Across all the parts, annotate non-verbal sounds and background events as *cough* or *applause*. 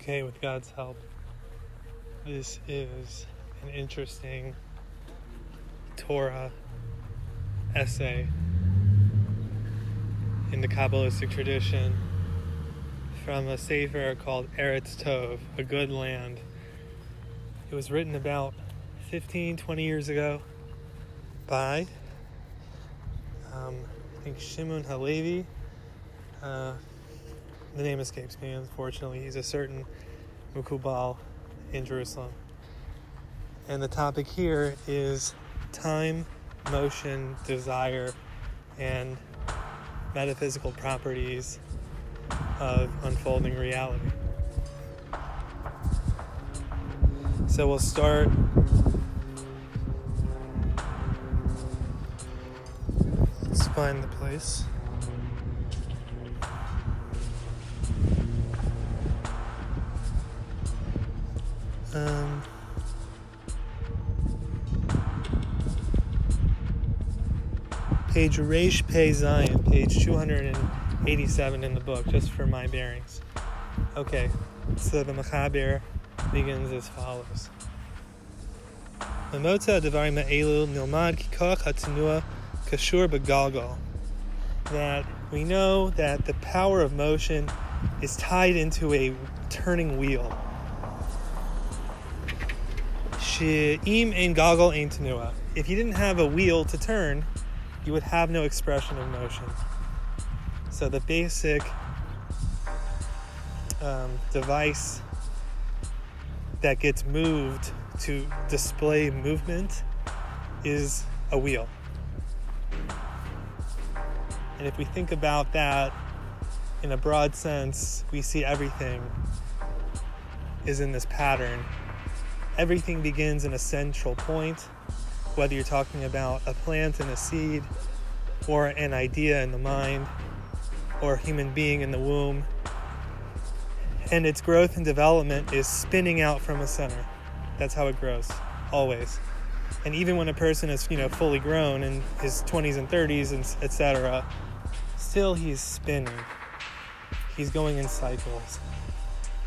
Okay, with God's help, this is an interesting Torah essay in the Kabbalistic tradition from a sefer called Eretz Tov, A Good Land. It was written about 15, 20 years ago by, um, I think, Shimon Halevi. Uh, the name escapes me, unfortunately. He's a certain Mukubal in Jerusalem. And the topic here is time, motion, desire, and metaphysical properties of unfolding reality. So we'll start. Let's find the place. Page Reish Pei Zion, page 287 in the book, just for my bearings. Okay, so the Machaber begins as follows. Memota devarim ha'elu nilmad kikoch kashur begalgal. That we know that the power of motion is tied into a turning wheel. She'im ein tenua. If you didn't have a wheel to turn, you would have no expression of motion. So the basic um, device that gets moved to display movement is a wheel. And if we think about that in a broad sense, we see everything is in this pattern. Everything begins in a central point, whether you're talking about a plant and a seed, or an idea in the mind, or a human being in the womb. And its growth and development is spinning out from a center. That's how it grows, always. And even when a person is, you know, fully grown in his 20s and 30s and etc., still he's spinning. He's going in cycles.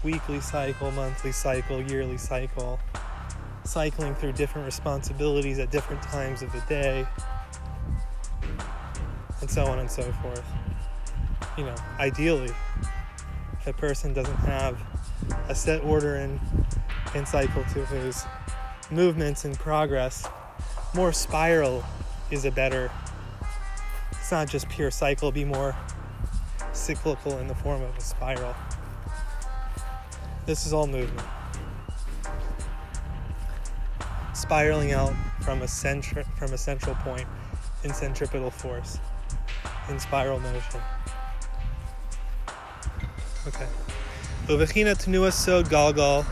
Weekly cycle, monthly cycle, yearly cycle. Cycling through different responsibilities at different times of the day. And so on and so forth. You know, ideally, if a person doesn't have a set order and, and cycle to his movements and progress, more spiral is a better. It's not just pure cycle, be more cyclical in the form of a spiral. This is all movement. Spiraling out from a centri- from a central point in centripetal force, in spiral motion. Okay. Uvechina tenua sod galgal,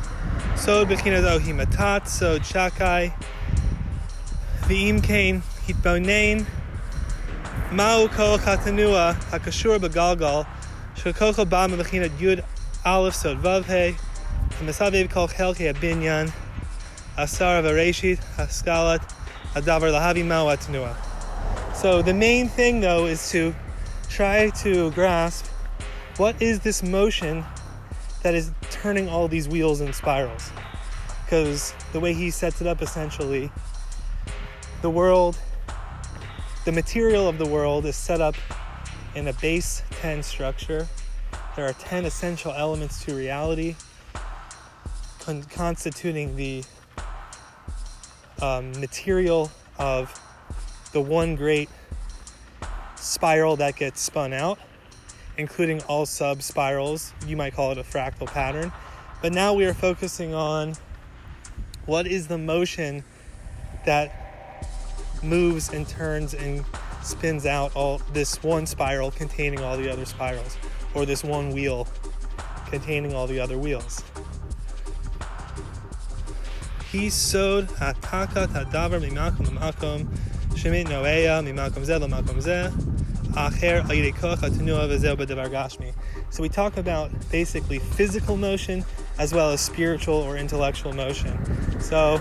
sod bechina ohi matat, sod shakai, v'im kain hitbonain, ma'u kol chatanua hakashur begalgal, shakocha ba bechina yud aleph sod vavhe, hamasavev kol chelke abinyan, haskalat, adavar. So the main thing though is to try to grasp what is this motion that is turning all these wheels and spirals? Because the way he sets it up essentially, the world, the material of the world is set up in a base 10 structure. There are 10 essential elements to reality, con- constituting the um, material of the one great spiral that gets spun out including all sub spirals. You might call it a fractal pattern. But now we are focusing on what is the motion that moves and turns and spins out all this one spiral containing all the other spirals, or this one wheel containing all the other wheels. Sewed hataka tadavar mimakom mimakom shemit noeya mimakom zeh lamakom zeh so we talk about basically physical motion as well as spiritual or intellectual motion. So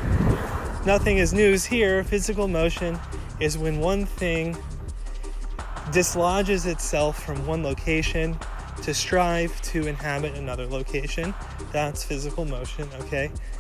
nothing is news here. Physical motion is when one thing dislodges itself from one location to strive to inhabit another location. That's physical motion, okay?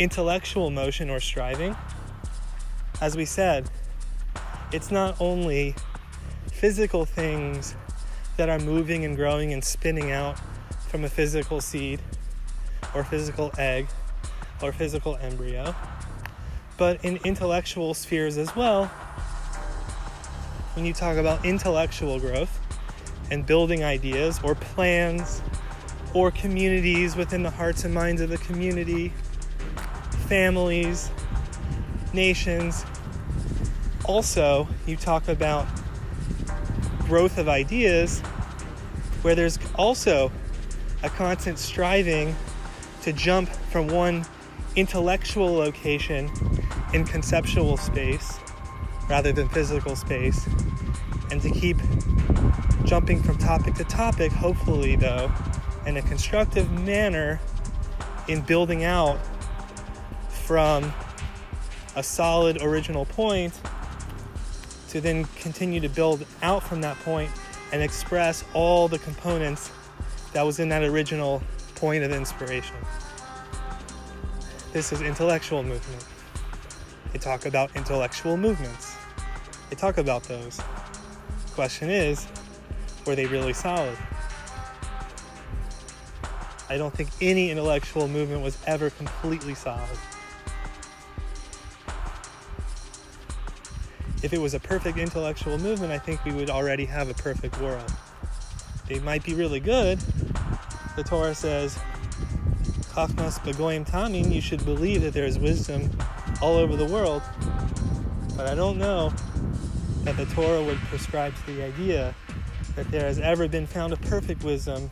intellectual motion or striving. As we said, it's not only physical things that are moving and growing and spinning out from a physical seed or physical egg or physical embryo but in intellectual spheres as well, when you talk about intellectual growth and building ideas or plans or communities within the hearts and minds of the community, families, nations. Also, you talk about growth of ideas where there's also a constant striving to jump from one intellectual location in conceptual space rather than physical space, and to keep jumping from topic to topic, hopefully, though, in a constructive manner in building out from a solid original point to then continue to build out from that point and express all the components that was in that original point of inspiration. This is intellectual movement. They talk about intellectual movements. They talk about those. Question is, were they really solid? I don't think any intellectual movement was ever completely solid. If it was a perfect intellectual movement, I think we would already have a perfect world. They might be really good. The Torah says, Chachmas begoyim tamin, you should believe that there is wisdom all over the world. But I don't know that the Torah would prescribe to the idea that there has ever been found a perfect wisdom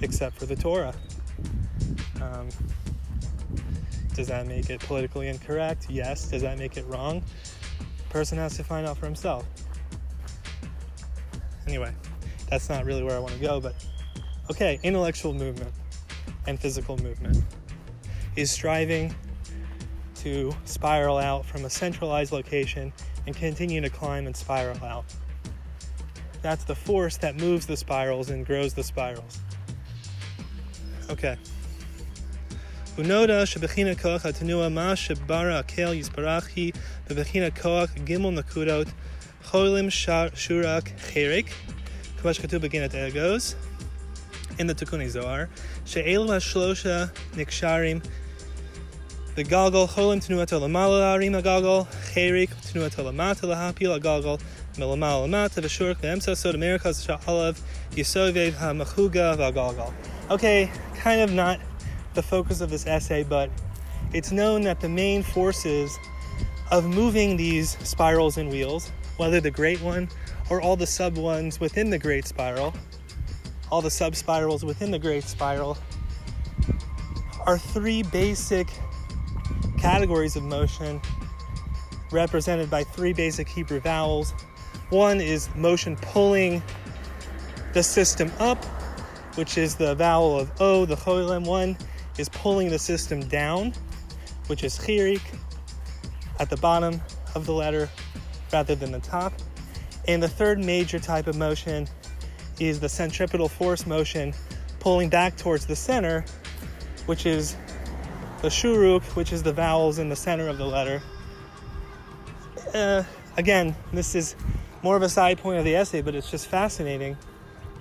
except for the Torah. Um, does that make it politically incorrect? Yes. Does that make it wrong? Person has to find out for himself. Anyway, that's not really where I want to go, but okay, intellectual movement and physical movement is striving to spiral out from a centralized location and continue to climb and spiral out. That's the force that moves the spirals and grows the spirals. Okay. Unoda shebechina koach hatanua ma shebara akel yisbarachi bebechina koach gimel nakudot cholim shurak cherik kvash katu beginat ergos in the Tikunei Zohar she'elu hashlosha niksharim the goggle, cholim tenuato lamala arim goggle, cherik tenuato lamata lahapil goggle, melamala lamata v'shurk ve'emsa sod amerikas sha'alav yisovev ha'machuga v'goggle. Okay, kind of not the focus of this essay, but it's known that the main forces of moving these spirals and wheels, whether the great one or all the sub ones within the great spiral, all the sub spirals within the great spiral, are three basic categories of motion represented by three basic Hebrew vowels. One is motion pulling the system up, which is the vowel of O, the choilem. One is pulling the system down, which is chirik, at the bottom of the letter rather than the top. And the third major type of motion is the centripetal force motion pulling back towards the center, which is the shuruk, which is the vowels in the center of the letter. Uh, again, this is more of a side point of the essay, but it's just fascinating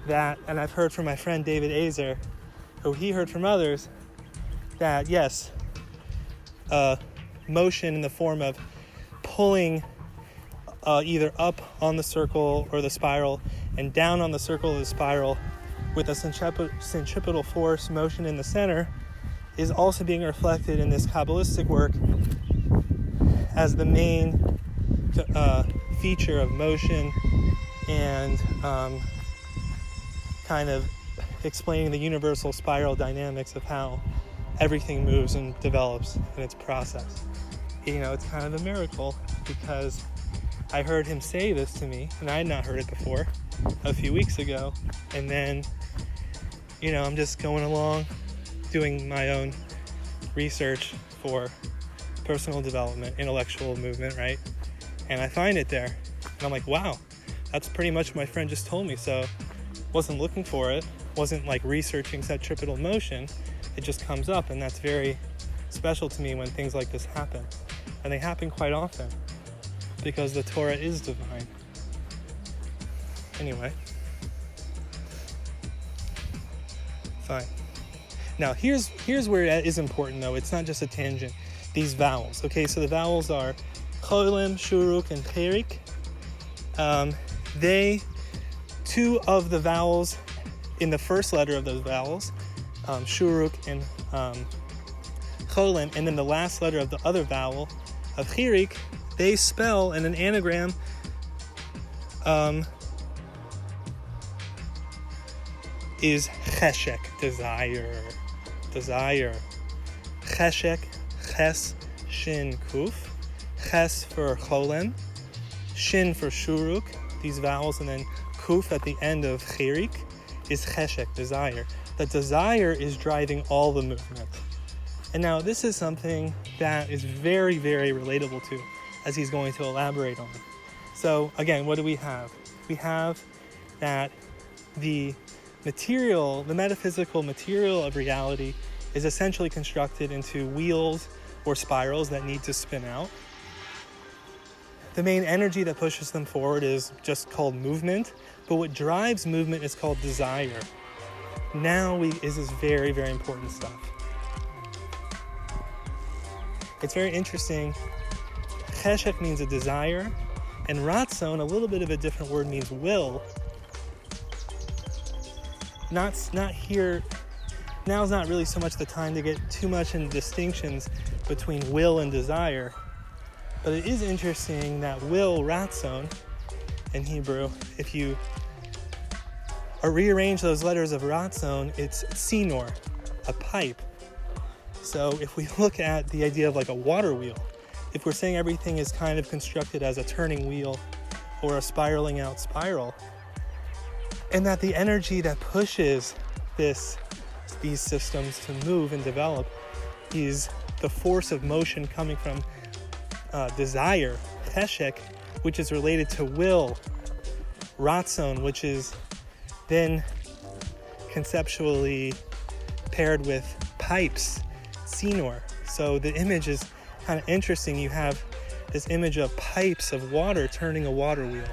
that, and I've heard from my friend David Azer, who he heard from others, that yes, uh, motion in the form of pulling uh, either up on the circle or the spiral and down on the circle of the spiral with a centripetal force motion in the center is also being reflected in this Kabbalistic work as the main uh, feature of motion and um, kind of explaining the universal spiral dynamics of how everything moves and develops in its process. You know, it's kind of a miracle because I heard him say this to me, and I had not heard it before a few weeks ago. And then, you know, I'm just going along doing my own research for personal development, intellectual movement, right? And I find it there. And I'm like, wow, that's pretty much my friend just told me. So wasn't looking for it, wasn't like researching centripetal motion. It just comes up, and that's very special to me when things like this happen. And they happen quite often because the Torah is divine. Anyway, fine. Now here's here's where it is important though. It's not just a tangent. These vowels. Okay, so the vowels are cholim, shuruk, and perik. Um, they two of the vowels in the first letter of those vowels, um, shuruk and um, cholim, and then the last letter of the other vowel of chirik, they spell in an anagram um, is cheshek, desire, desire. Cheshek, ches, shin, kuf. Ches for cholim, shin for shuruk, these vowels, and then kuf at the end of chirik is cheshek, desire. The desire is driving all the movement. And now this is something that is very, very relatable to, as he's going to elaborate on. So again, what do we have? We have that the material, the metaphysical material of reality is essentially constructed into wheels or spirals that need to spin out. The main energy that pushes them forward is just called movement, but what drives movement is called desire. Now we is this very, very important stuff. It's very interesting. Cheshek means a desire, and ratzon, a little bit of a different word, means will. Not, not here, now's not really so much the time to get too much in distinctions between will and desire. But it is interesting that will, ratzon, in Hebrew, if you rearrange those letters of ratzon, it's sinor, a pipe. So if we *laughs* look at the idea of like a water wheel, if we're saying everything is kind of constructed as a turning wheel or a spiraling out spiral, and that the energy that pushes this these systems to move and develop is the force of motion coming from uh, desire, cheshek, which is related to will, ratzon, which is then conceptually paired with pipes, senor. So the image is kind of interesting. You have this image of pipes of water turning a water wheel.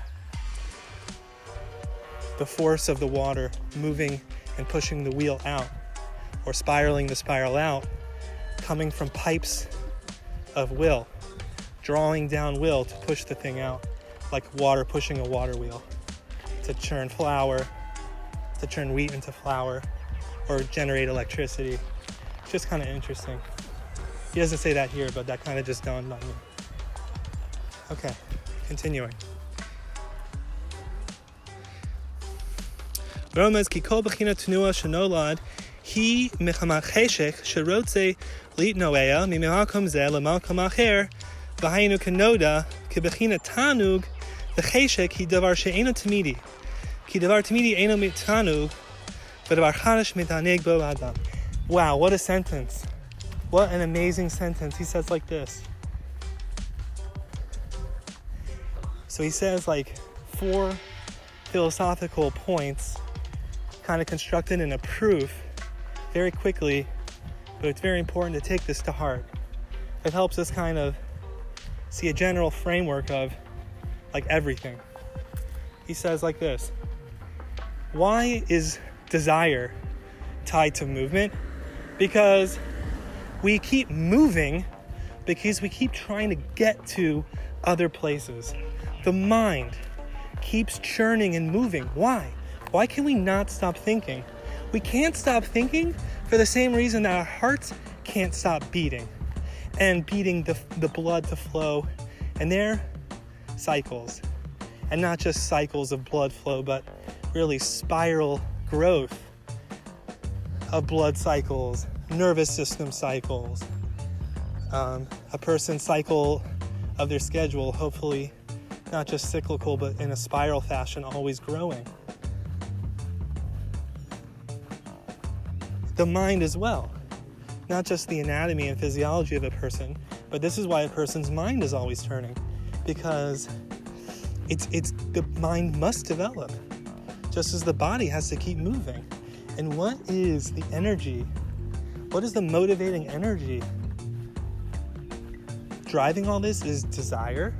The force of the water moving and pushing the wheel out, or spiraling the spiral out, coming from pipes of will, drawing down will to push the thing out, like water pushing a water wheel to churn flour, to turn wheat into flour or generate electricity. Just kind of interesting. He doesn't say that here, but that kind of just dawned on me. Okay, continuing. Romez ki kol b'china tenua shenolad he mechamat cheshek sherotze litnoea mimimakom ze lemakom acher v'hainu kenoda ki b'china tanug v'cheshek he davar she'ena tamidi. Ki devar eno mitaneg bo adam. Wow, what a sentence. What an amazing sentence. He says like this. So he says like four philosophical points kind of constructed in a proof very quickly, but it's very important to take this to heart. It helps us kind of see a general framework of like everything. He says like this why is desire tied to movement? Because we keep moving because we keep trying to get to other places. The mind keeps churning and moving. Why? Why can we not stop thinking? We can't stop thinking for the same reason that our hearts can't stop beating and beating the, the blood to flow. And they're cycles. And not just cycles of blood flow, but really spiral growth of blood cycles, nervous system cycles, um, a person's cycle of their schedule, hopefully not just cyclical, but in a spiral fashion, always growing. The mind as well, not just the anatomy and physiology of a person, but this is why a person's mind is always turning, because it's it's the mind must develop, just as the body has to keep moving. And what is the energy? What is the motivating energy? Driving all this is desire,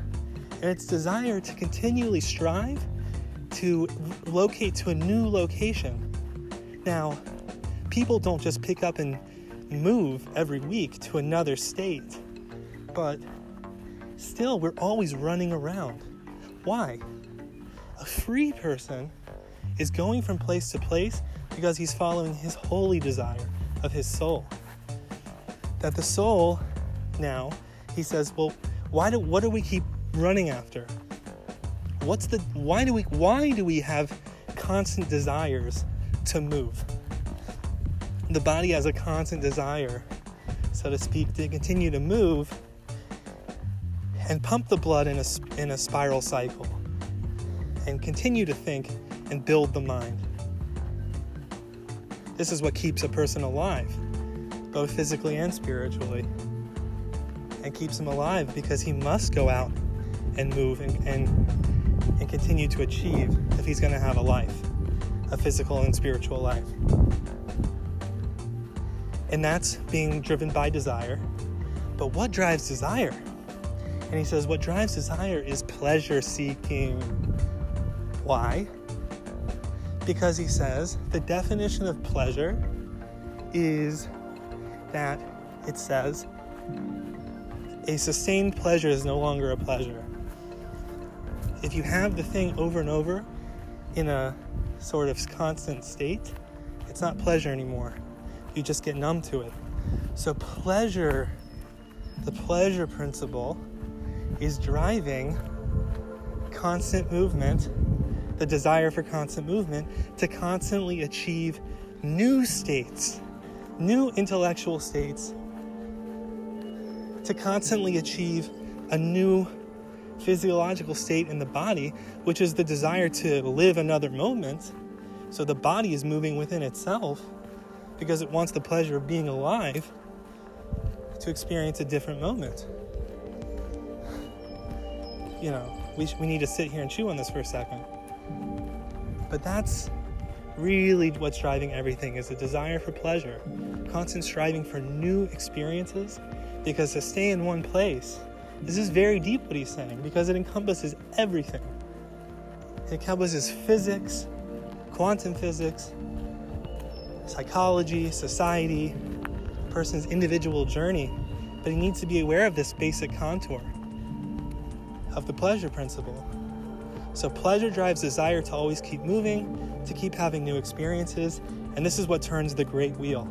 and it's desire to continually strive to locate to a new location. Now, people don't just pick up and move every week to another state, but still, we're always running around. Why? A free person is going from place to place because he's following his holy desire of his soul. That the soul now, he says, well, why do what do we keep running after? What's the why do we why do we have constant desires to move? The body has a constant desire, so to speak, to continue to move and pump the blood in a, in a spiral cycle and continue to think and build the mind. This is what keeps a person alive, both physically and spiritually. And keeps him alive because he must go out and move and, and, and continue to achieve if he's going to have a life, a physical and spiritual life. And that's being driven by desire. But what drives desire? And he says, what drives desire is pleasure seeking. Why? Because he says the definition of pleasure is that it says a sustained pleasure is no longer a pleasure. If you have the thing over and over in a sort of constant state, it's not pleasure anymore. You just get numb to it. So, pleasure, the pleasure principle, is driving constant movement the desire for constant movement to constantly achieve new states, new intellectual states, to constantly achieve a new physiological state in the body, which is the desire to live another moment. So the body is moving within itself because it wants the pleasure of being alive to experience a different moment. You know, we, we need to sit here and chew on this for a second. But that's really what's driving everything is a desire for pleasure, constant striving for new experiences because to stay in one place, this is very deep what he's saying because it encompasses everything. It encompasses physics, quantum physics, psychology, society, a person's individual journey, but he needs to be aware of this basic contour of the pleasure principle so, pleasure drives desire to always keep moving, to keep having new experiences, and this is what turns the great wheel.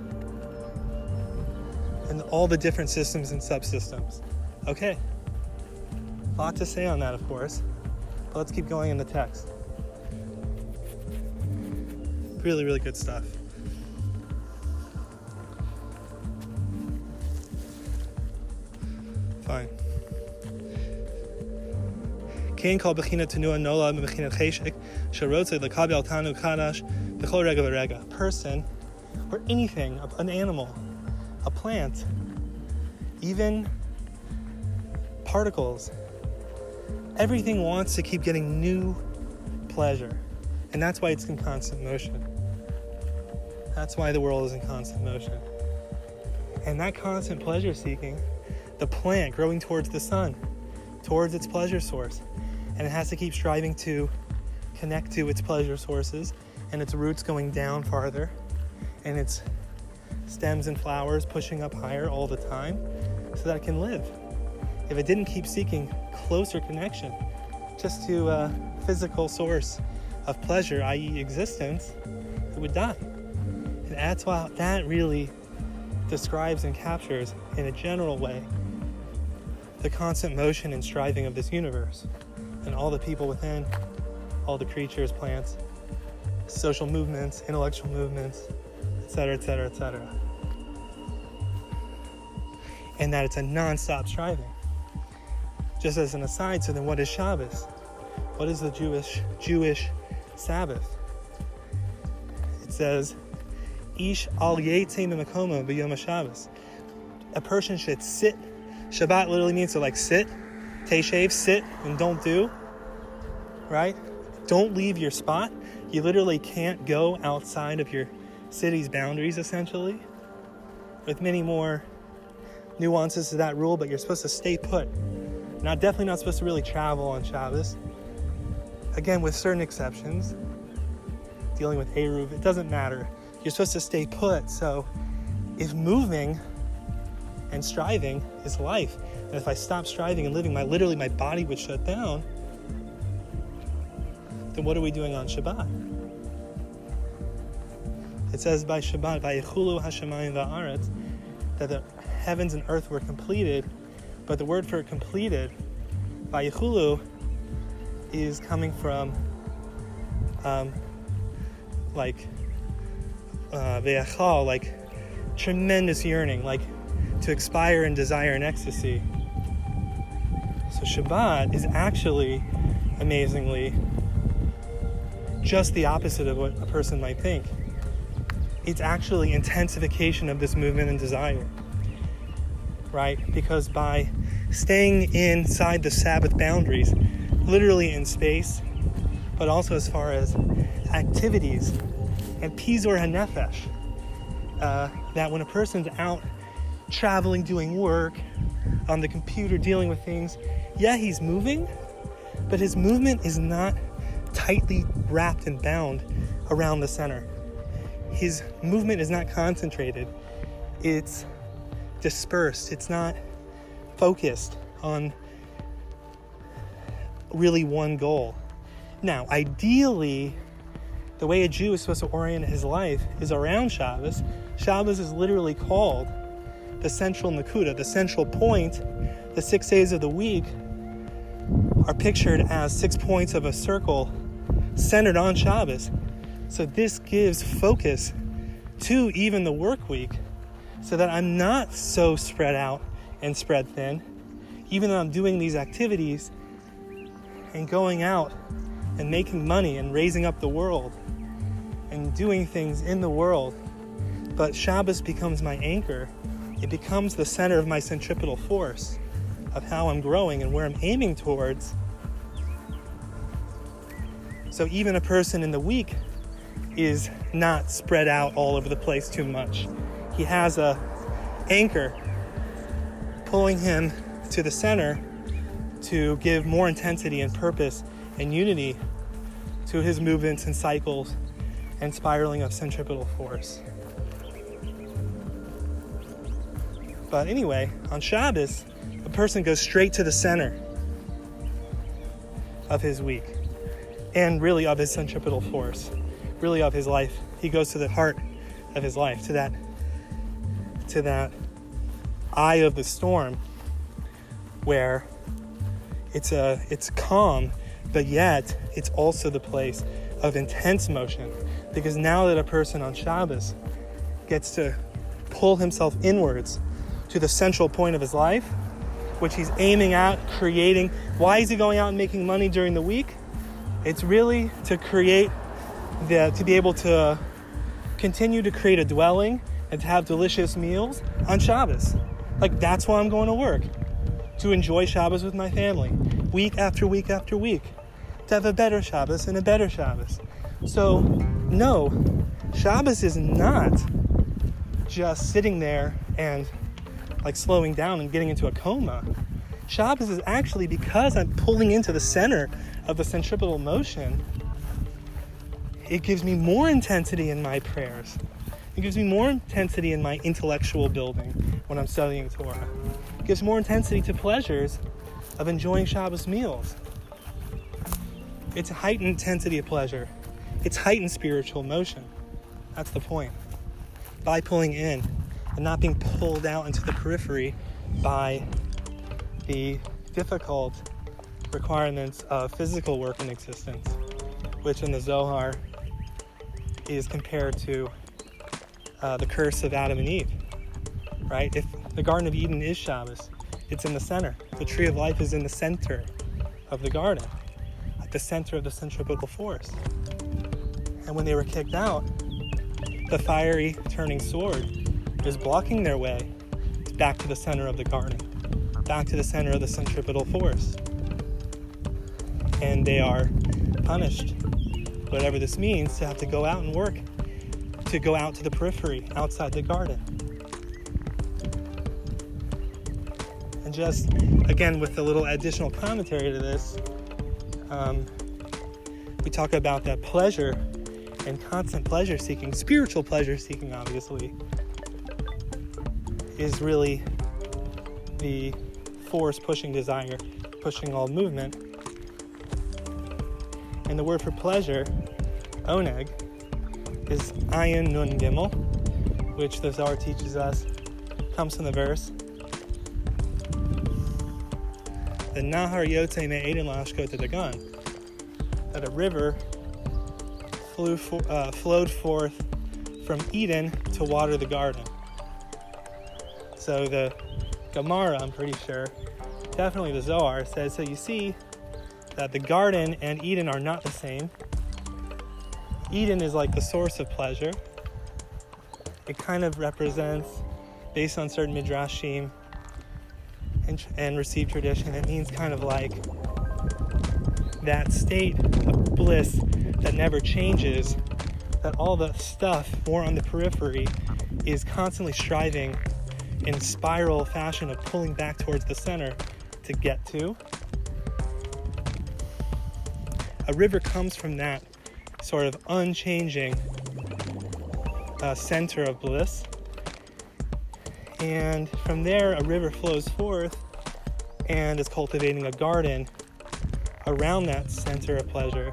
And all the different systems and subsystems. Okay, a lot to say on that, of course, but let's keep going in the text. Really, really good stuff. Fine. Kain called Bechina Tanua Nola Bechina Cheshik, Sharotze Lakabi Al Tanu Kadash, Bechol Rega Berega, person or anything, an animal, a plant, even particles. Everything wants to keep getting new pleasure. And that's why it's in constant motion. That's why the world is in constant motion. And that constant pleasure seeking, the plant growing towards the sun, towards its pleasure source, and it has to keep striving to connect to its pleasure sources and its roots going down farther and its stems and flowers pushing up higher all the time so that it can live. If it didn't keep seeking closer connection just to a physical source of pleasure, i.e., existence, it would die. And that's why that really describes and captures, in a general way, the constant motion and striving of this universe and all the people within, all the creatures, plants, social movements, intellectual movements, etc., etc., etc. And that it's a non-stop striving. Just as an aside, so then what is Shabbos? What is the Jewish Jewish Sabbath? It says, "Ish al b'makomo b'yom Shabbos." A person should sit. Shabbat literally means to like sit, teshav, sit, and don't do. Right? Don't leave your spot. You literally can't go outside of your city's boundaries, essentially. With many more nuances to that rule, but you're supposed to stay put. Not definitely not supposed to really travel on Shabbos. Again, with certain exceptions, dealing with Eruv, it doesn't matter. You're supposed to stay put. So, if moving and striving is life, and if I stop striving and living, my literally my body would shut down. Then what are we doing on Shabbat? It says by Shabbat, by Yechulu Hashemayim Va'aretz, that the heavens and earth were completed but the word for completed, by Vayichulu, is coming from um, like uh, like tremendous yearning, like to expire in desire and ecstasy. So Shabbat is actually, amazingly, just the opposite of what a person might think. It's actually intensification of this movement and desire right? Because by staying inside the Sabbath boundaries, literally in space, but also as far as activities and pizor hanefesh, uh, that when a person's out traveling, doing work, on the computer, dealing with things, yeah, he's moving, but his movement is not tightly wrapped and bound around the center. His movement is not concentrated. It's dispersed, it's not focused on really one goal. Now, ideally, the way a Jew is supposed to orient his life is around Shabbos. Shabbos is literally called the central Nakuda, the central point. The six days of the week are pictured as six points of a circle centered on Shabbos. So this gives focus to even the work week so that I'm not so spread out and spread thin, even though I'm doing these activities and going out and making money and raising up the world and doing things in the world. But Shabbos becomes my anchor. It becomes the center of my centripetal force of how I'm growing and where I'm aiming towards. So even a person in the week is not spread out all over the place too much he has a anchor pulling him to the center to give more intensity and purpose and unity to his movements and cycles and spiraling of centripetal force. But anyway, on Shabbos, a person goes straight to the center of his week and really of his centripetal force, really of his life. He goes to the heart of his life, to that to that eye of the storm where it's a it's calm but yet it's also the place of intense motion because now that a person on Shabbos gets to pull himself inwards to the central point of his life which he's aiming at creating why is he going out and making money during the week it's really to create the to be able to continue to create a dwelling and to have delicious meals on Shabbos. Like, that's why I'm going to work. To enjoy Shabbos with my family, week after week after week. To have a better Shabbos and a better Shabbos. So, no, Shabbos is not just sitting there and like slowing down and getting into a coma. Shabbos is actually because I'm pulling into the center of the centripetal motion, it gives me more intensity in my prayers. It gives me more intensity in my intellectual building when I'm studying Torah. It gives more intensity to pleasures of enjoying Shabbos meals. It's heightened intensity of pleasure. It's heightened spiritual motion. That's the point. By pulling in and not being pulled out into the periphery by the difficult requirements of physical work and existence, which in the Zohar is compared to uh, the curse of Adam and Eve, right? If the Garden of Eden is Shabbos, it's in the center. The tree of life is in the center of the garden, at the center of the centripetal force. And when they were kicked out, the fiery turning sword is blocking their way back to the center of the garden, back to the center of the centripetal force. And they are punished, whatever this means, to have to go out and work, to go out to the periphery, outside the garden. And just, again, with a little additional commentary to this, um, we talk about that pleasure and constant pleasure seeking, spiritual pleasure seeking, obviously, is really the force pushing desire, pushing all movement. And the word for pleasure, oneg, is ayin nun gimel, which the Zohar teaches us comes from the verse. The Nahar Lashko to the gun. That a river flew for, uh, flowed forth from Eden to water the garden. So the Gemara, I'm pretty sure, definitely the Zohar says so. You see that the garden and Eden are not the same. Eden is like the source of pleasure. It kind of represents, based on certain midrashim and, and received tradition, it means kind of like that state of bliss that never changes, that all the stuff more on the periphery is constantly striving in spiral fashion of pulling back towards the center to get to. A river comes from that sort of unchanging uh, center of bliss. And from there, a river flows forth and is cultivating a garden around that center of pleasure.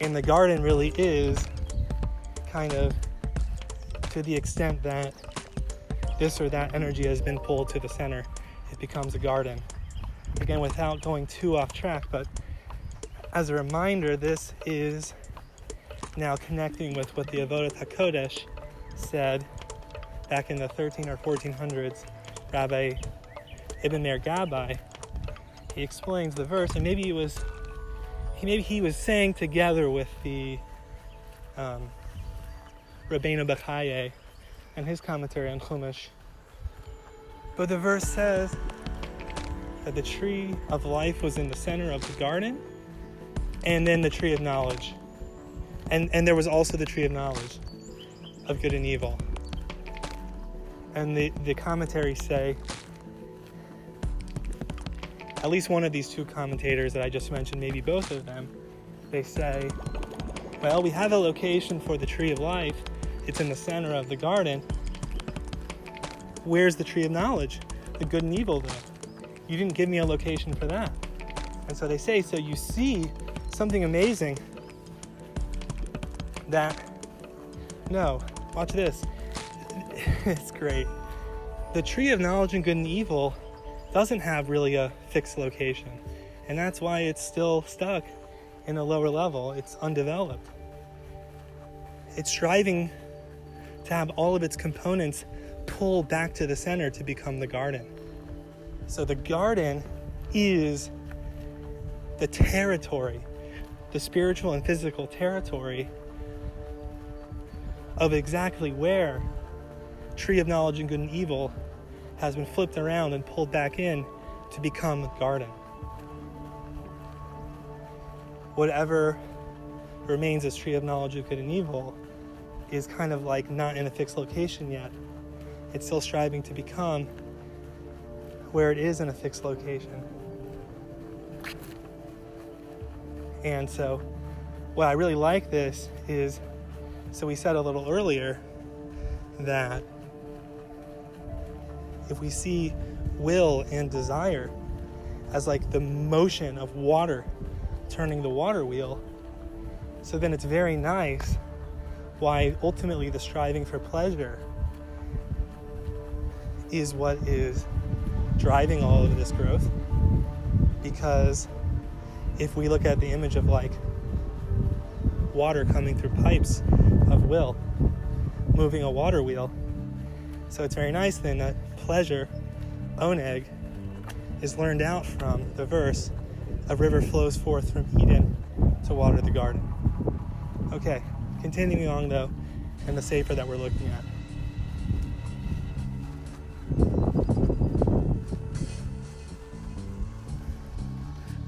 And the garden really is kind of to the extent that this or that energy has been pulled to the center, it becomes a garden. Again, without going too off track, but as a reminder, this is now connecting with what the Avodah HaKodesh said back in the 13 or 1400s. Rabbi Ibn Meir Gabbai, he explains the verse, and maybe he was, maybe he was saying together with the um, Rabbeinu Bechaye and his commentary on Chumash. But the verse says that the tree of life was in the center of the garden, and then the tree of knowledge. And, and there was also the tree of knowledge of good and evil. And the, the commentaries say, at least one of these two commentators that I just mentioned, maybe both of them, they say, well, we have a location for the tree of life, it's in the center of the garden. Where's the tree of knowledge? The good and evil, though. You didn't give me a location for that. And so they say, so you see something amazing that, no, watch this. *laughs* it's great. The tree of knowledge and good and evil doesn't have really a fixed location. And that's why it's still stuck in a lower level. It's undeveloped. It's striving to have all of its components pull back to the center to become the garden. So the garden is the territory, the spiritual and physical territory of exactly where tree of knowledge and good and evil has been flipped around and pulled back in to become garden. Whatever remains as tree of knowledge of good and evil is kind of like not in a fixed location yet. It's still striving to become where it is in a fixed location. And so, what I really like this is so we said a little earlier that if we see will and desire as like the motion of water turning the water wheel, so then it's very nice why ultimately the striving for pleasure is what is driving all of this growth. Because if we look at the image of like water coming through pipes of will, moving a water wheel. So it's very nice then that pleasure, oneg, is learned out from the verse, a river flows forth from Eden to water the garden. Okay, continuing on though, and the safer that we're looking at.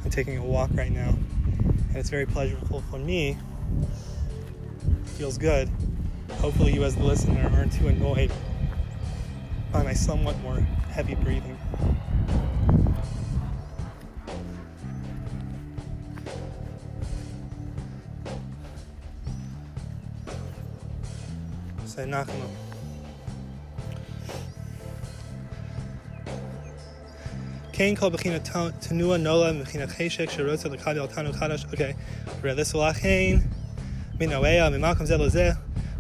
I'm taking a walk right now, and it's very pleasurable for me. Feels good. Hopefully, you as the listener aren't too annoyed by my somewhat more heavy breathing. אנחנו כן כל בחינת תנועה נולה מבחינת חשק שרוצה לקבל אותנו חדש, אוקיי, רלס ולכן מנועע ממקום זה לזה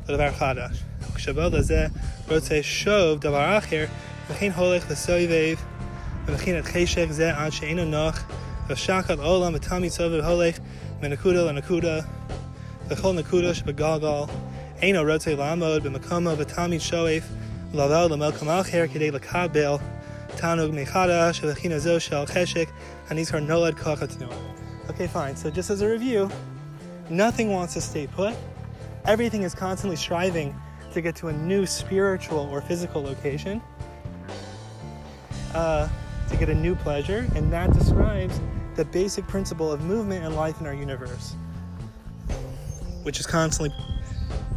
לדבר חדש. כשבו לזה רוצה שוב דבר אחר, וכן הולך לסובב מבחינת חשק זה עד שאינו נוח, ושקל עולם ותמיד סובב הולך מנקודה לנקודה, וכל נקודה שבגלגל Eino rote lamod b'makomo v'tami shoef lavel l'melkom acher k'dei l'kabel tanug mechadash v'china zo shel cheshek anizkar nolad kachatnuah. Okay, fine. So just as a review, nothing wants to stay put. Everything is constantly striving to get to a new spiritual or physical location, uh, to get a new pleasure, and that describes the basic principle of movement and life in our universe, which is constantly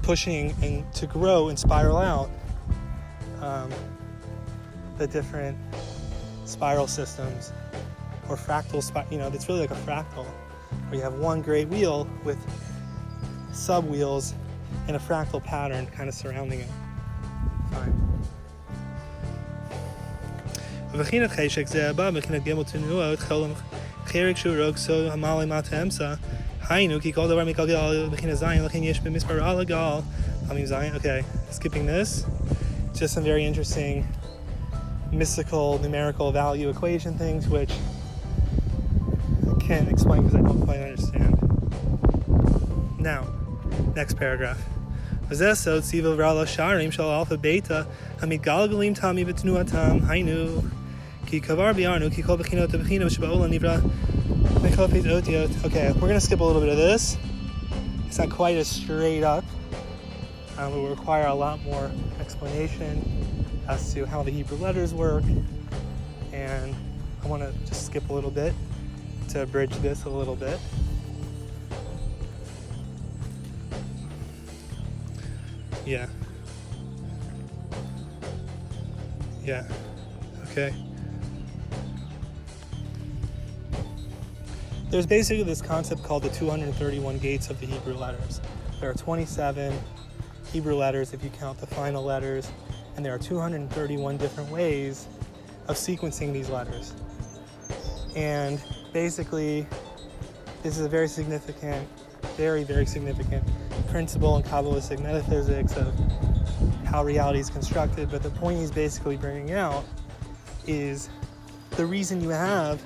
pushing and to grow and spiral out um, the different spiral systems or fractal you know it's really like a fractal where you have one great wheel with sub wheels in a fractal pattern kind of surrounding it fine וכן חשק זה הבא, מבחינת גמל תנועות, חלום חרק שהוא רוג סו המעלה מטה אמצע, Hainu, ki kol davar mikal gadol, b'china zayin, yesh b'mispar amim zayin. Okay, skipping this. Just some very interesting mystical numerical value equation things, which I can't explain because I don't quite understand. Now, next paragraph. Sharim shal beta tami v'tnuatam hainu ki kavar biarnu ki kol nivra Copies oh, Okay, we're gonna skip a little bit of this. It's not quite as straight up. Um, it will require a lot more explanation as to how the Hebrew letters work. And I want to just skip a little bit to bridge this a little bit. Yeah. Yeah. Okay. There's basically this concept called the 231 gates of the Hebrew letters. There are 27 Hebrew letters if you count the final letters, and there are 231 different ways of sequencing these letters. And basically, this is a very significant, very, very significant principle in Kabbalistic metaphysics of how reality is constructed. But the point he's basically bringing out is the reason you have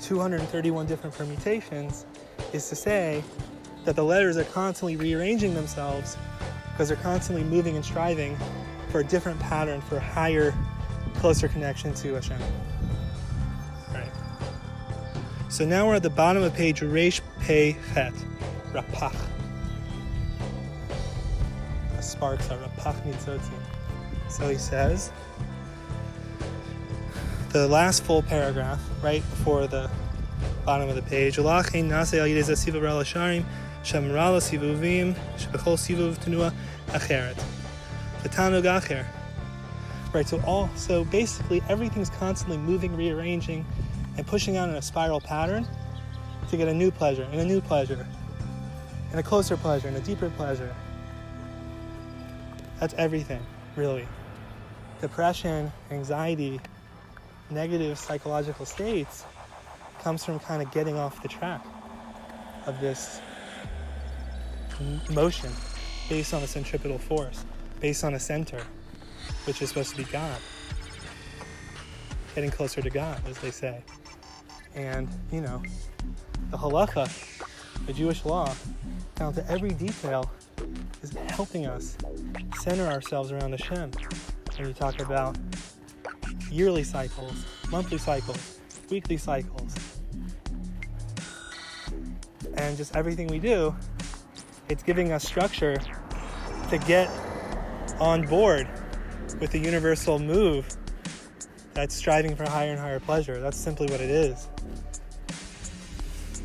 231 different permutations is to say that the letters are constantly rearranging themselves because they're constantly moving and striving for a different pattern for a higher, closer connection to Hashem. Right. So now we're at the bottom of page Reish Pei Chet, Rapach. The sparks are Rapach Nitzotzim. So he says, the last full paragraph, right before the bottom of the page. Right, so all so basically everything's constantly moving, rearranging, and pushing out in a spiral pattern to get a new pleasure and a new pleasure and a closer pleasure and a deeper pleasure. That's everything, really. Depression, anxiety, negative psychological states comes from kind of getting off the track of this motion based on a centripetal force, based on a center, which is supposed to be God. Getting closer to God, as they say. And, you know, the halacha, the Jewish law, down to every detail, is helping us center ourselves around Hashem. When you talk about yearly cycles, monthly cycles, weekly cycles, and just everything we do, it's giving us structure to get on board with the universal move that's striving for higher and higher pleasure. That's simply what it is.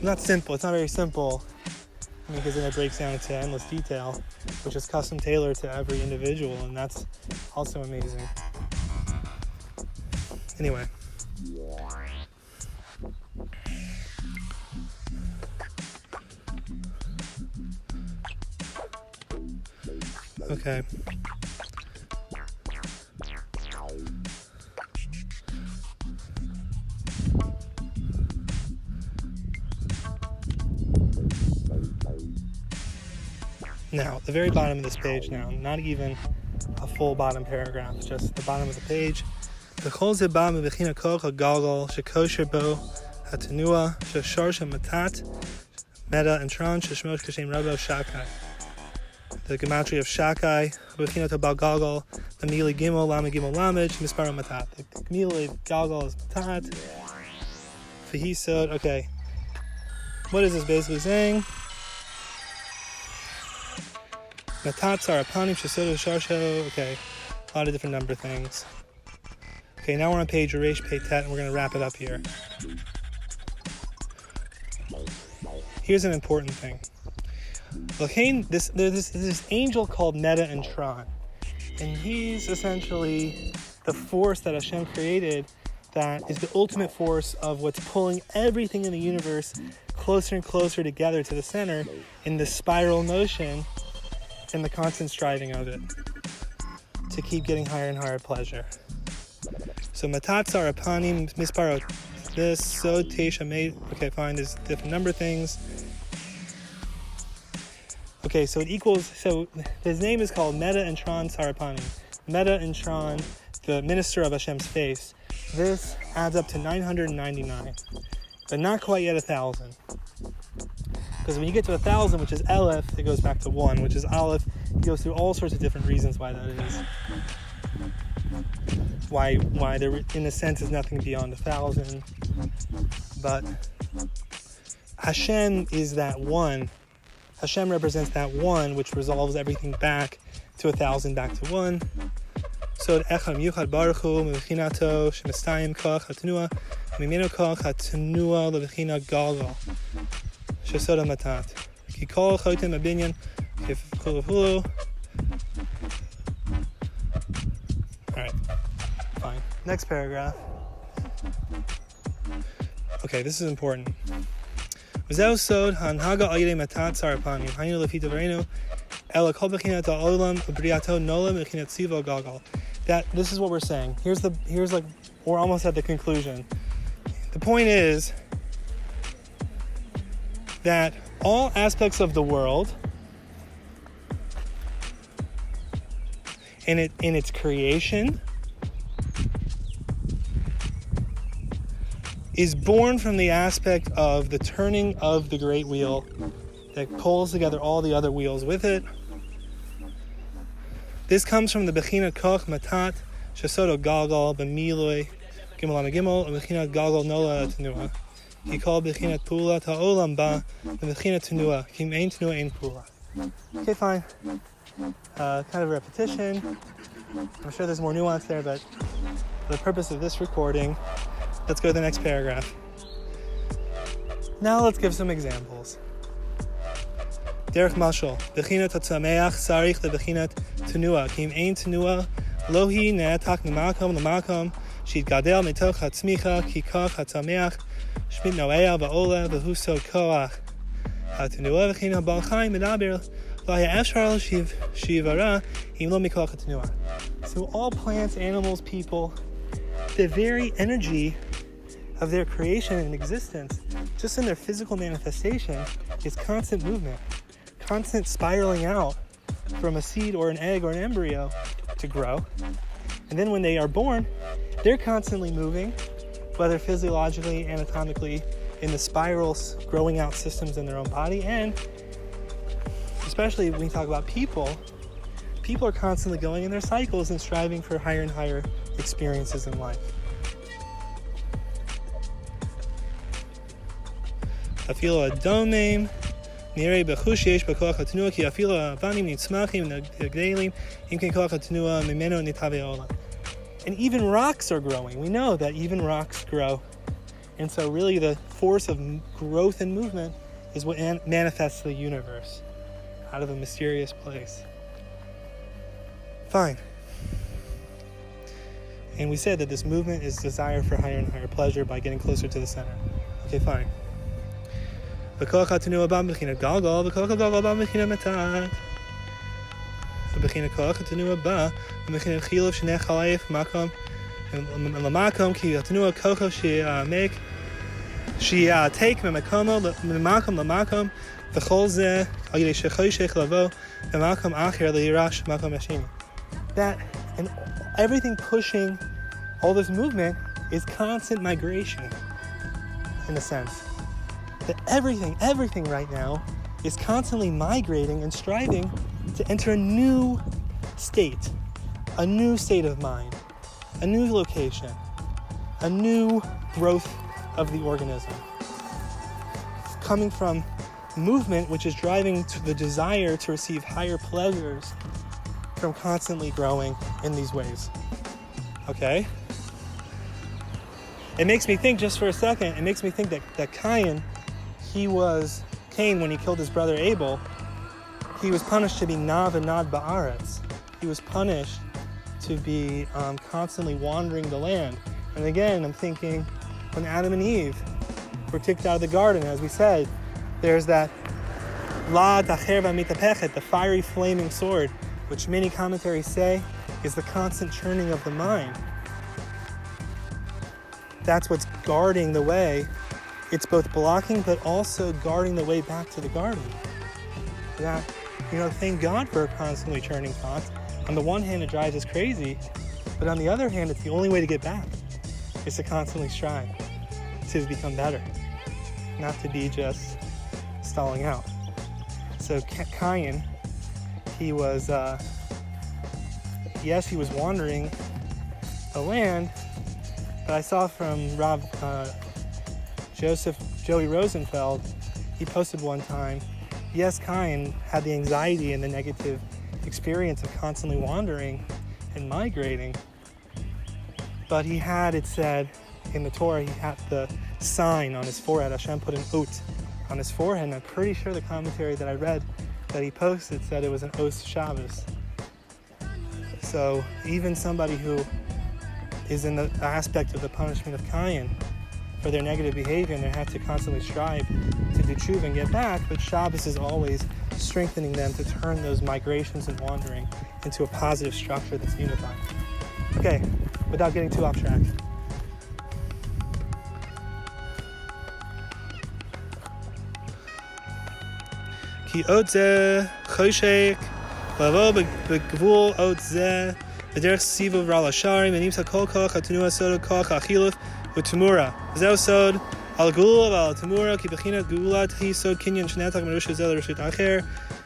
Not simple, it's not very simple because then it breaks down into endless detail, which is custom tailored to every individual, and that's also amazing. Anyway. Okay. Now, the very bottom of this page now, not even a full bottom paragraph, just the bottom of the page. וכל זה בא מבחין הכוח הגלגל שקושר בו התנועה ששורש המתת meta and tron sheshmosh kashem rabo shakai. the gematria of shakai, galgal, the mili gimel lama gimel lamage, misparo matat. The mili galgal is matat. Fahisod, okay. What is this basically saying? Matats are apanim shasodo sharsho. Okay, a lot of different number things. Okay, now we're on page Resh Tet, and we're going to wrap it up here. Here's an important thing. Lachain, this there's this, angel called Metatron, and he's essentially the force that Hashem created that is the ultimate force of what's pulling everything in the universe closer and closer together to the center in this spiral motion and the constant striving of it to keep getting higher and higher pleasure. So matatzar apanim misparot. This so tesha made. Okay, fine. There's different number things. Okay, so it equals. So his name is called Metatron Sarapanim. Metatron, the minister of Hashem's face. This adds up to 999, but not quite yet a thousand. Because when you get to a thousand, which is Aleph, it goes back to one, which is Aleph. It goes through all sorts of different reasons why that is. Why, why there, in a sense, is nothing beyond a thousand. But Hashem is that one. Hashem represents that one, which resolves everything back to a thousand, back to one. So Echad Yuchad Baruch Hu Mevchinato Shemestayim Koch Hatnua Mimeno Koch Hatnua Levchina Galgal Shesoda Matat Kikol Chotim Abinyan Kifulu Alright, fine. Next paragraph. Okay, this is important. Sod ayre matat lefi devarenu. Ela kol bechinat ha'olam nolam gagal. That this is what we're saying. Here's the here's like we're almost at the conclusion. The point is that all aspects of the world in it in its creation is born from the aspect of the turning of the great wheel that pulls together all the other wheels with it. This comes from the Bechina Koch Matat Shasodo Galgal Bemiloi Gimel Gimel and Bechina Galgal Nola Tenua. He called Bechina Tula Ta'olam Ba and Bechina Tenua Kim Ein Tenua Ein Pula. Okay, fine. Uh, kind of repetition. I'm sure there's more nuance there, but for the purpose of this recording, let's go to the next paragraph. Now let's give some examples. Derech Mashal, Bechinat Hatzameach Sarich Lebechinat Tenua, Kim Ein Tenua, Lohi Neatak Nemakom Lemakom, Shid Gadel Mitoch Hatzmicha, Kikach Hatzameach, Shmit Noea Baola, Behuso Koach, Hatenua Bechina Balchaim Medaber, so all plants, animals, people, the very energy of their creation and existence, just in their physical manifestation, is constant movement, constant spiraling out from a seed or an egg or an embryo to grow. And then when they are born, they're constantly moving, whether physiologically, anatomically, in the spirals growing out systems in their own body and especially when we talk about people, people are constantly going in their cycles and striving for higher and higher experiences in life. אפילו הדומם נראה בחוש שיש בכוח התנועה, כי אפילו האבנים נצמחים וגדלים, אם כן כוח התנועה ממנו נתהווה העולם. And even rocks are growing. We know that even rocks grow. And so, really, the force of growth and movement is what manifests the universe out of a mysterious place. Fine. And we said that this movement is desire for higher and higher pleasure by getting closer to the center. Okay, fine. וכוח התנועה בא מבחינת גלגל, וכוח הגלגל בא מבחינת מתת. ובחינת כוח התנועה בא מבחינת חילוף שני חלייף מקום למקום, כי התנועה כוחו שיעמק, שיעתק ממקומו ממקום למקום, וכל זה על ידי שחושך לבוא במקום אחר לירש מקום השני. That, and everything pushing all this movement is constant migration, in a sense that everything, everything right now is constantly migrating and striving to enter a new state, a new state of mind, a new location, a new growth of the organism. Coming from movement, which is driving to the desire to receive higher pleasures from constantly growing in these ways. Okay? It makes me think just for a second, it makes me think that, that Cain he was Cain when he killed his brother Abel, he was punished to be Nav and Nad Ba'aretz. He was punished to be um, constantly wandering the land. And again, I'm thinking when Adam and Eve were kicked out of the garden, as we said, there's that La Tacherva Mitapechet, the fiery flaming sword, which many commentaries say is the constant churning of the mind. That's what's guarding the way it's both blocking but also guarding the way back to the garden. That, you know, thank God for constantly churning pot. On the one hand, it drives us crazy, but on the other hand, it's the only way to get back is to constantly strive to become better, not to be just stalling out. So Cain, he was, uh, yes, he was wandering the land, but I saw from Rob uh, Joseph Joey Rosenfeld, he posted one time, yes, Cain had the anxiety and the negative experience of constantly wandering and migrating, but he had, it said in the Torah, he had the sign on his forehead. Hashem put an oat on his forehead, and I'm pretty sure the commentary that I read that he posted said it was an Os Shabbos. So even somebody who is in the aspect of the punishment of Cain for their negative behavior and they have to constantly strive to do tshuva and get back, but Shabbos is always strengthening them to turn those migrations and wandering into a positive structure that's unified. Okay, without getting too off track. He otze choshek lavo begvul otze b'derech sivu ral asharim v'nimsa kol koch atunu asod koch achiluf u'tumura zeu sod al gula v'al tumura ki b'china gulat hi sod kinyan shnetak merusha zel rishit acher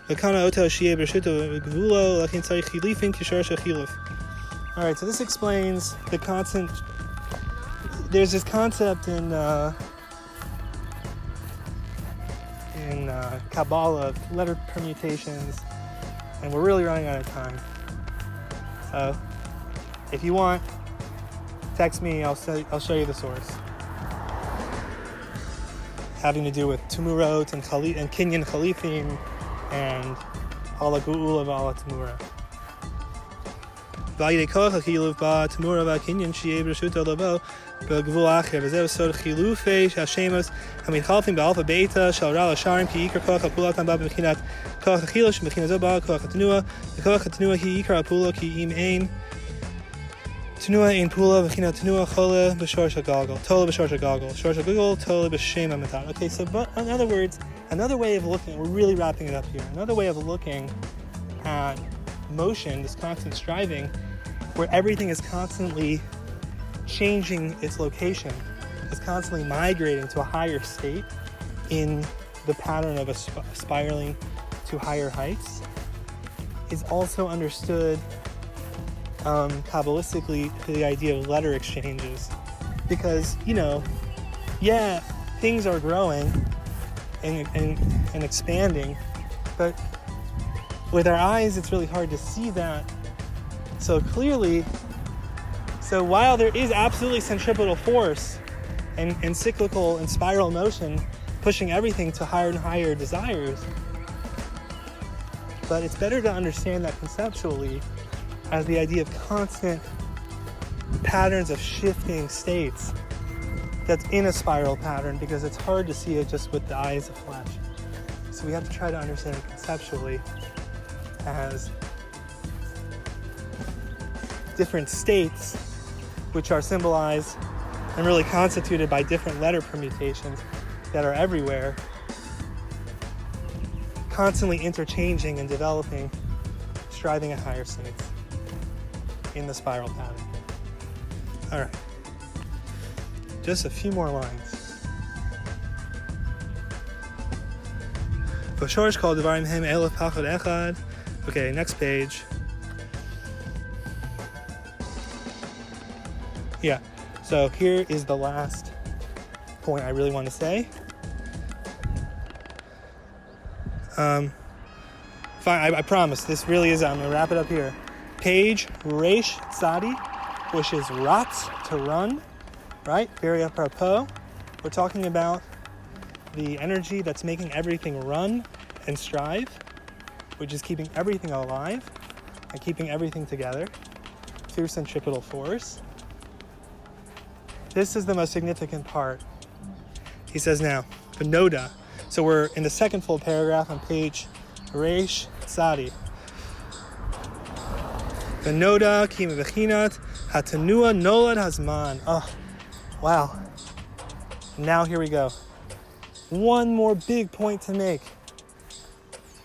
v'kana otel shiye b'rishito v'gvulo lakin tzarich chilifin kishar shachiluf all right so this explains the constant there's this concept in uh, uh, Kabbalah letter permutations, and we're really running out of time. So, if you want, text me. I'll say, I'll show you the source. Having to do with Tumurot and, Khali- and Kenyan Khalifim and Alagul of Alatumura. Vayidei Tumura Kenyan Shiev Reshut Olavo בגבול אחר וזהו סוד חילופי השמות המתחלפים באלפא ביתא של רע לשערים כי עיקר כוח הפעולתם בא בבחינת כוח החילוף שבחינת זו בא כוח התנועה וכוח התנועה היא עיקר הפעולה כי אם אין Tenua in pula v'china tenua chola b'shor goggle. Tola b'shor goggle. Shor goggle tola b'shem amatat. Okay, so but in other words, another way of looking, we're really wrapping it up here. Another way of looking at motion, this constant striving, where everything is constantly changing its location, is constantly migrating to a higher state in the pattern of a sp- spiraling to higher heights is also understood um, Kabbalistically the idea of letter exchanges. Because, you know, yeah, things are growing and, and, and expanding, but with our eyes, it's really hard to see that so clearly. So while there is absolutely centripetal force and, and cyclical and spiral motion pushing everything to higher and higher desires, but it's better to understand that conceptually as the idea of constant patterns of shifting states that's in a spiral pattern because it's hard to see it just with the eyes of flesh. So we have to try to understand it conceptually as different states which are symbolized and really constituted by different letter permutations that are everywhere, constantly interchanging and developing, striving at higher states in the spiral pattern. All right. Just a few more lines. Okay, next page. Yeah, so here is the last point I really want to say. Um, fine, I, I promise this really is. I'm gonna wrap it up here. Page Reish Tzadi, which is Ratz to run, right? Very apropos. We're talking about the energy that's making everything run and strive, which is keeping everything alive and keeping everything together through centripetal force. This is the most significant part. He says now, Benoda. So we're in the second full paragraph on page Reish Tzadi. Benoda ki mevechinat hatanua nolad hazman. Oh, wow. Now here we go. One more big point to make.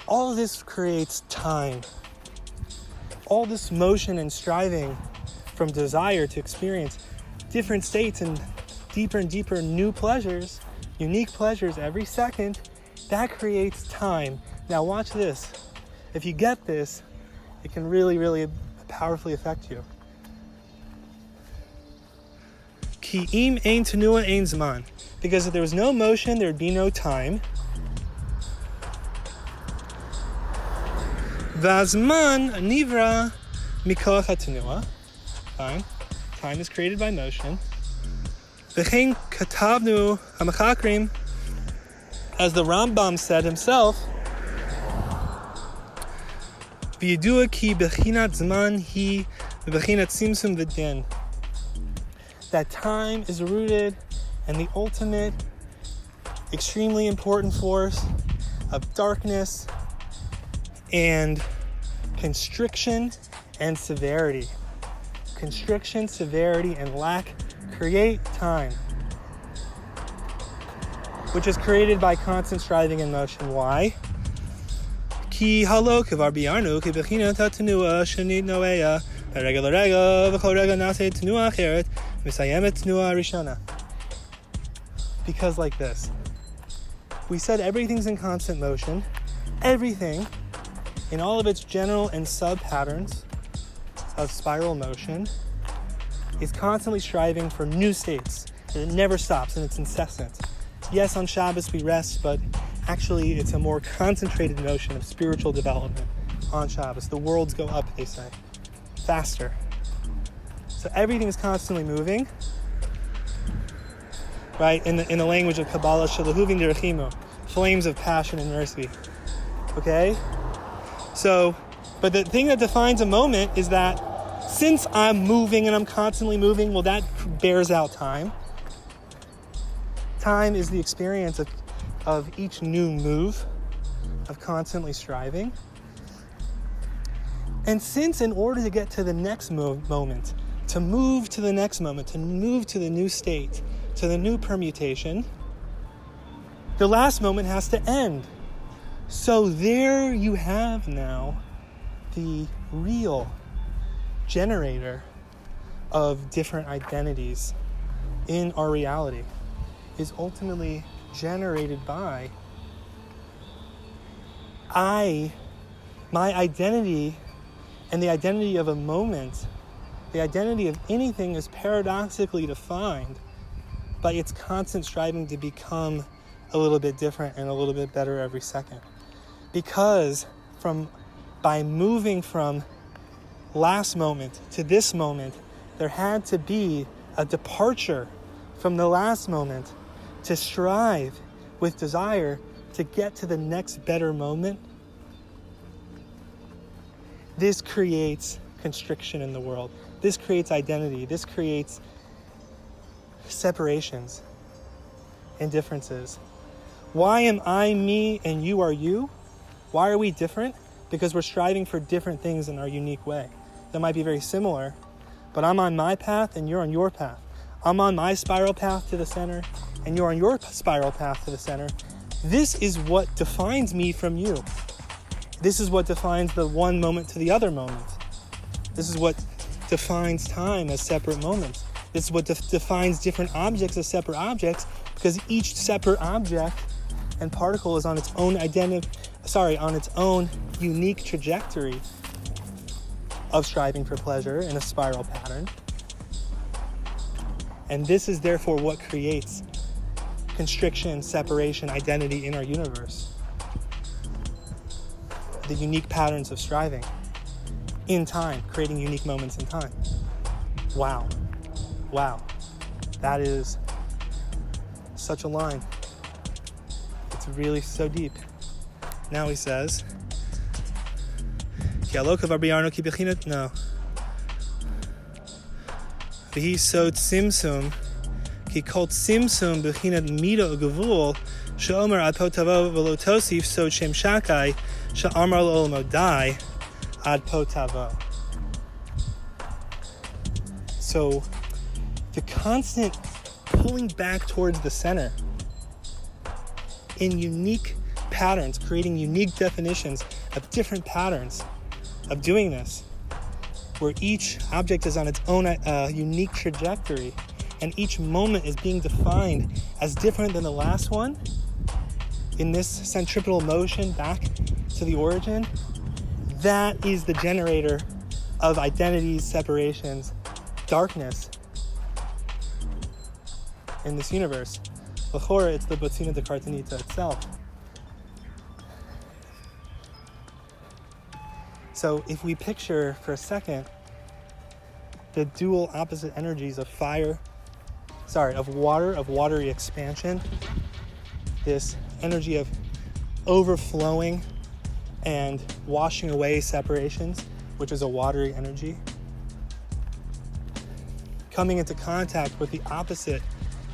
All this creates time. All this motion and striving from desire to experience different states and deeper and deeper new pleasures, unique pleasures every second, that creates time. Now, watch this. If you get this, it can really, really powerfully affect you. Ki im ein tenua ein zman. Because if there was no motion, there would be no time. Vazman nivra mikoach. Fine. Time is created by motion. As the Rambam said himself, zman. That time is rooted in the ultimate, extremely important force of darkness and constriction and severity constriction, severity, and lack create time, which is created by constant striving and motion. Why? Because like this, we said everything's in constant motion, everything in all of its general and sub patterns of spiral motion, is constantly striving for new states. And it never stops and it's incessant. Yes, on Shabbos we rest, but actually it's a more concentrated notion of spiritual development on Shabbos. The worlds go up, they say, faster. So everything is constantly moving, right? In the, in the language of Kabbalah, shalahuvin derachimu, flames of passion and mercy. Okay? So, but the thing that defines a moment is that since I'm moving and I'm constantly moving, well, that bears out time. Time is the experience of of each new move, of constantly striving. And since, in order to get to the next mo- moment, to move to the next moment, to move to the new state, to the new permutation, the last moment has to end. So there you have now the real generator of different identities in our reality is ultimately generated by I, my identity, and the identity of a moment, the identity of anything is paradoxically defined by its constant striving to become a little bit different and a little bit better every second. Because from by moving from last moment to this moment, there had to be a departure from the last moment to strive with desire to get to the next better moment. This creates constriction in the world. This creates identity. This creates separations and differences. Why am I me and you are you? Why are we different? Because we're striving for different things in our unique way. That might be very similar, but I'm on my path and you're on your path. I'm on my spiral path to the center and you're on your spiral path to the center. This is what defines me from you. This is what defines the one moment to the other moment. This is what defines time as separate moments. This is what defines different objects as separate objects because each separate object and particle is on its own identity, sorry, on its own unique trajectory of striving for pleasure in a spiral pattern. And this is therefore what creates constriction, separation, identity in our universe. The unique patterns of striving in time, creating unique moments in time. Wow. Wow. That is such a line. It's really so deep. Now he says, no. V'hi so tzimtzum, ki kol tzimtzum b'chinet mida ugavul, she'omer ad potavo v'lo tosif so shem shakai, she'amar lo dai ad potavo. So, the constant pulling back towards the center in unique patterns, creating unique definitions of different patterns of doing this, where each object is on its own uh, unique trajectory and each moment is being defined as different than the last one in this centripetal motion back to the origin, that is the generator of identities, separations, darkness in this universe. Before it's the Botzina de Kardinuta itself. So if we picture for a second the dual opposite energies of fire, sorry, of water, of watery expansion, this energy of overflowing and washing away separations, which is a watery energy, coming into contact with the opposite.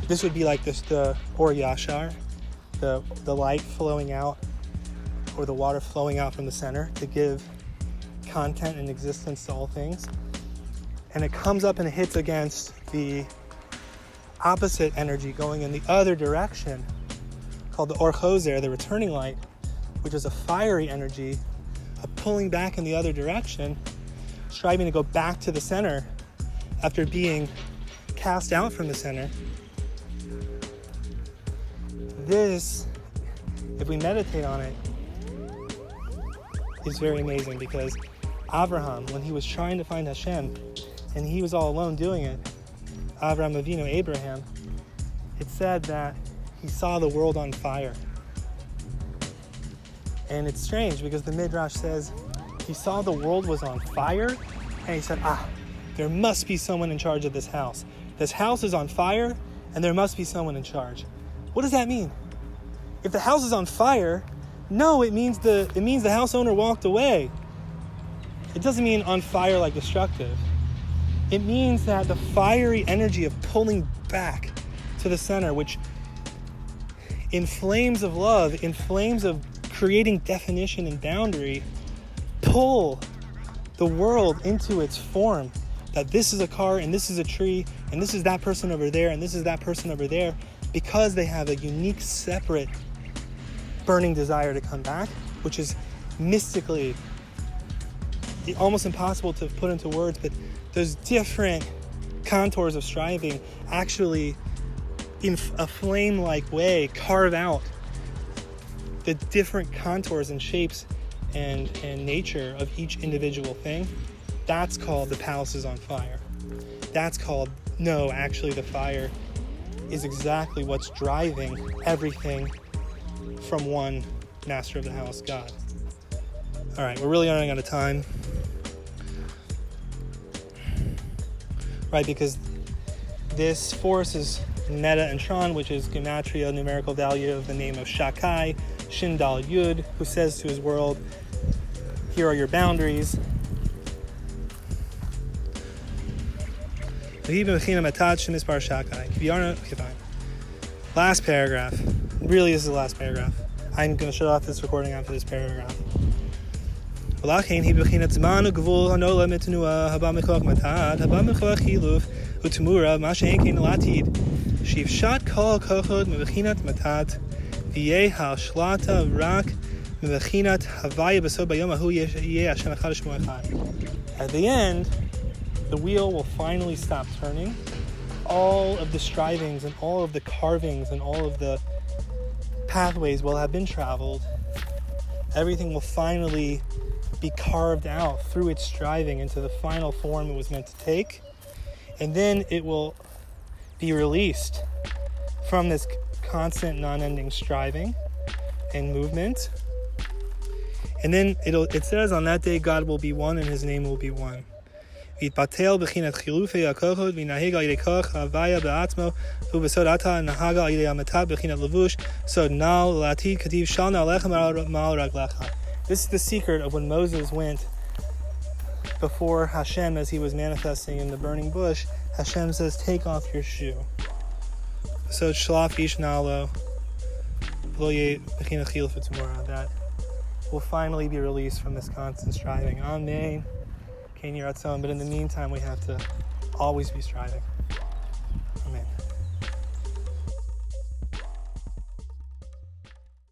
This would be like this the or yashar, the the light flowing out or the water flowing out from the center to give content and existence to all things. And it comes up and hits against the opposite energy going in the other direction called the Orchozer, the returning light, which is a fiery energy of pulling back in the other direction, striving to go back to the center after being cast out from the center. This, if we meditate on it, is very amazing because Abraham, when he was trying to find Hashem, and he was all alone doing it, Abraham Avinu, Abraham, it said that he saw the world on fire. And it's strange because the Midrash says he saw the world was on fire, and he said, Ah, there must be someone in charge of this house. This house is on fire, and there must be someone in charge. What does that mean? If the house is on fire, no, it means the it means the house owner walked away. It doesn't mean on fire like destructive. It means that the fiery energy of pulling back to the center, which in flames of love, in flames of creating definition and boundary, pull the world into its form. That this is a car and this is a tree and this is that person over there and this is that person over there because they have a unique, separate, burning desire to come back, which is mystically almost impossible to put into words, but those different contours of striving actually, in a flame like way, carve out the different contours and shapes and, and nature of each individual thing, that's called the palace is on fire. That's called, no, actually, the fire is exactly what's driving everything from one master of the house, God. All right, we're really running out of time. Right, because this force is Metatron, which is gematria, numerical value of the name of Shakai, Shindal Yud, who says to his world, Here are your boundaries. Last paragraph. Really, this is the last paragraph. I'm going to shut off this recording after this paragraph. ולכן היא בחינת זמן וגבול הנולה מתנועה הבא מכוח מתת, הבא מכוח חילוף ותמורה, מה שאין כן לעתיד. שיפשט כל הכוחות מבחינת מתת, ויהיה השלטה רק מבחינת הוויה בסוף ביום ההוא יהיה השם אחד ושמו אחד. At the end, the wheel will finally stop turning. All of the strivings and all of the carvings and all of the pathways will have been traveled. Everything will finally be carved out through its striving into the final form it was meant to take. And then it will be released from this constant, non ending striving and movement. And then it'll, it says on that day God will be one and his name will be one. ויתבטל בחינת חילופי הכוחות וינהג על ידי כוח ההוויה בעצמו ובסוד עתה נהג על ידי המתת בחינת לבוש סוד נעל לעתיד כתיב של נעליך מעל רגליך this is the secret of when Moses went before Hashem as he was manifesting in the burning bush. Hashem says, Take off your shoe. So, Shlaf Ish Nalo, that will finally be released from this constant striving. Amen. But in the meantime, we have to always be striving.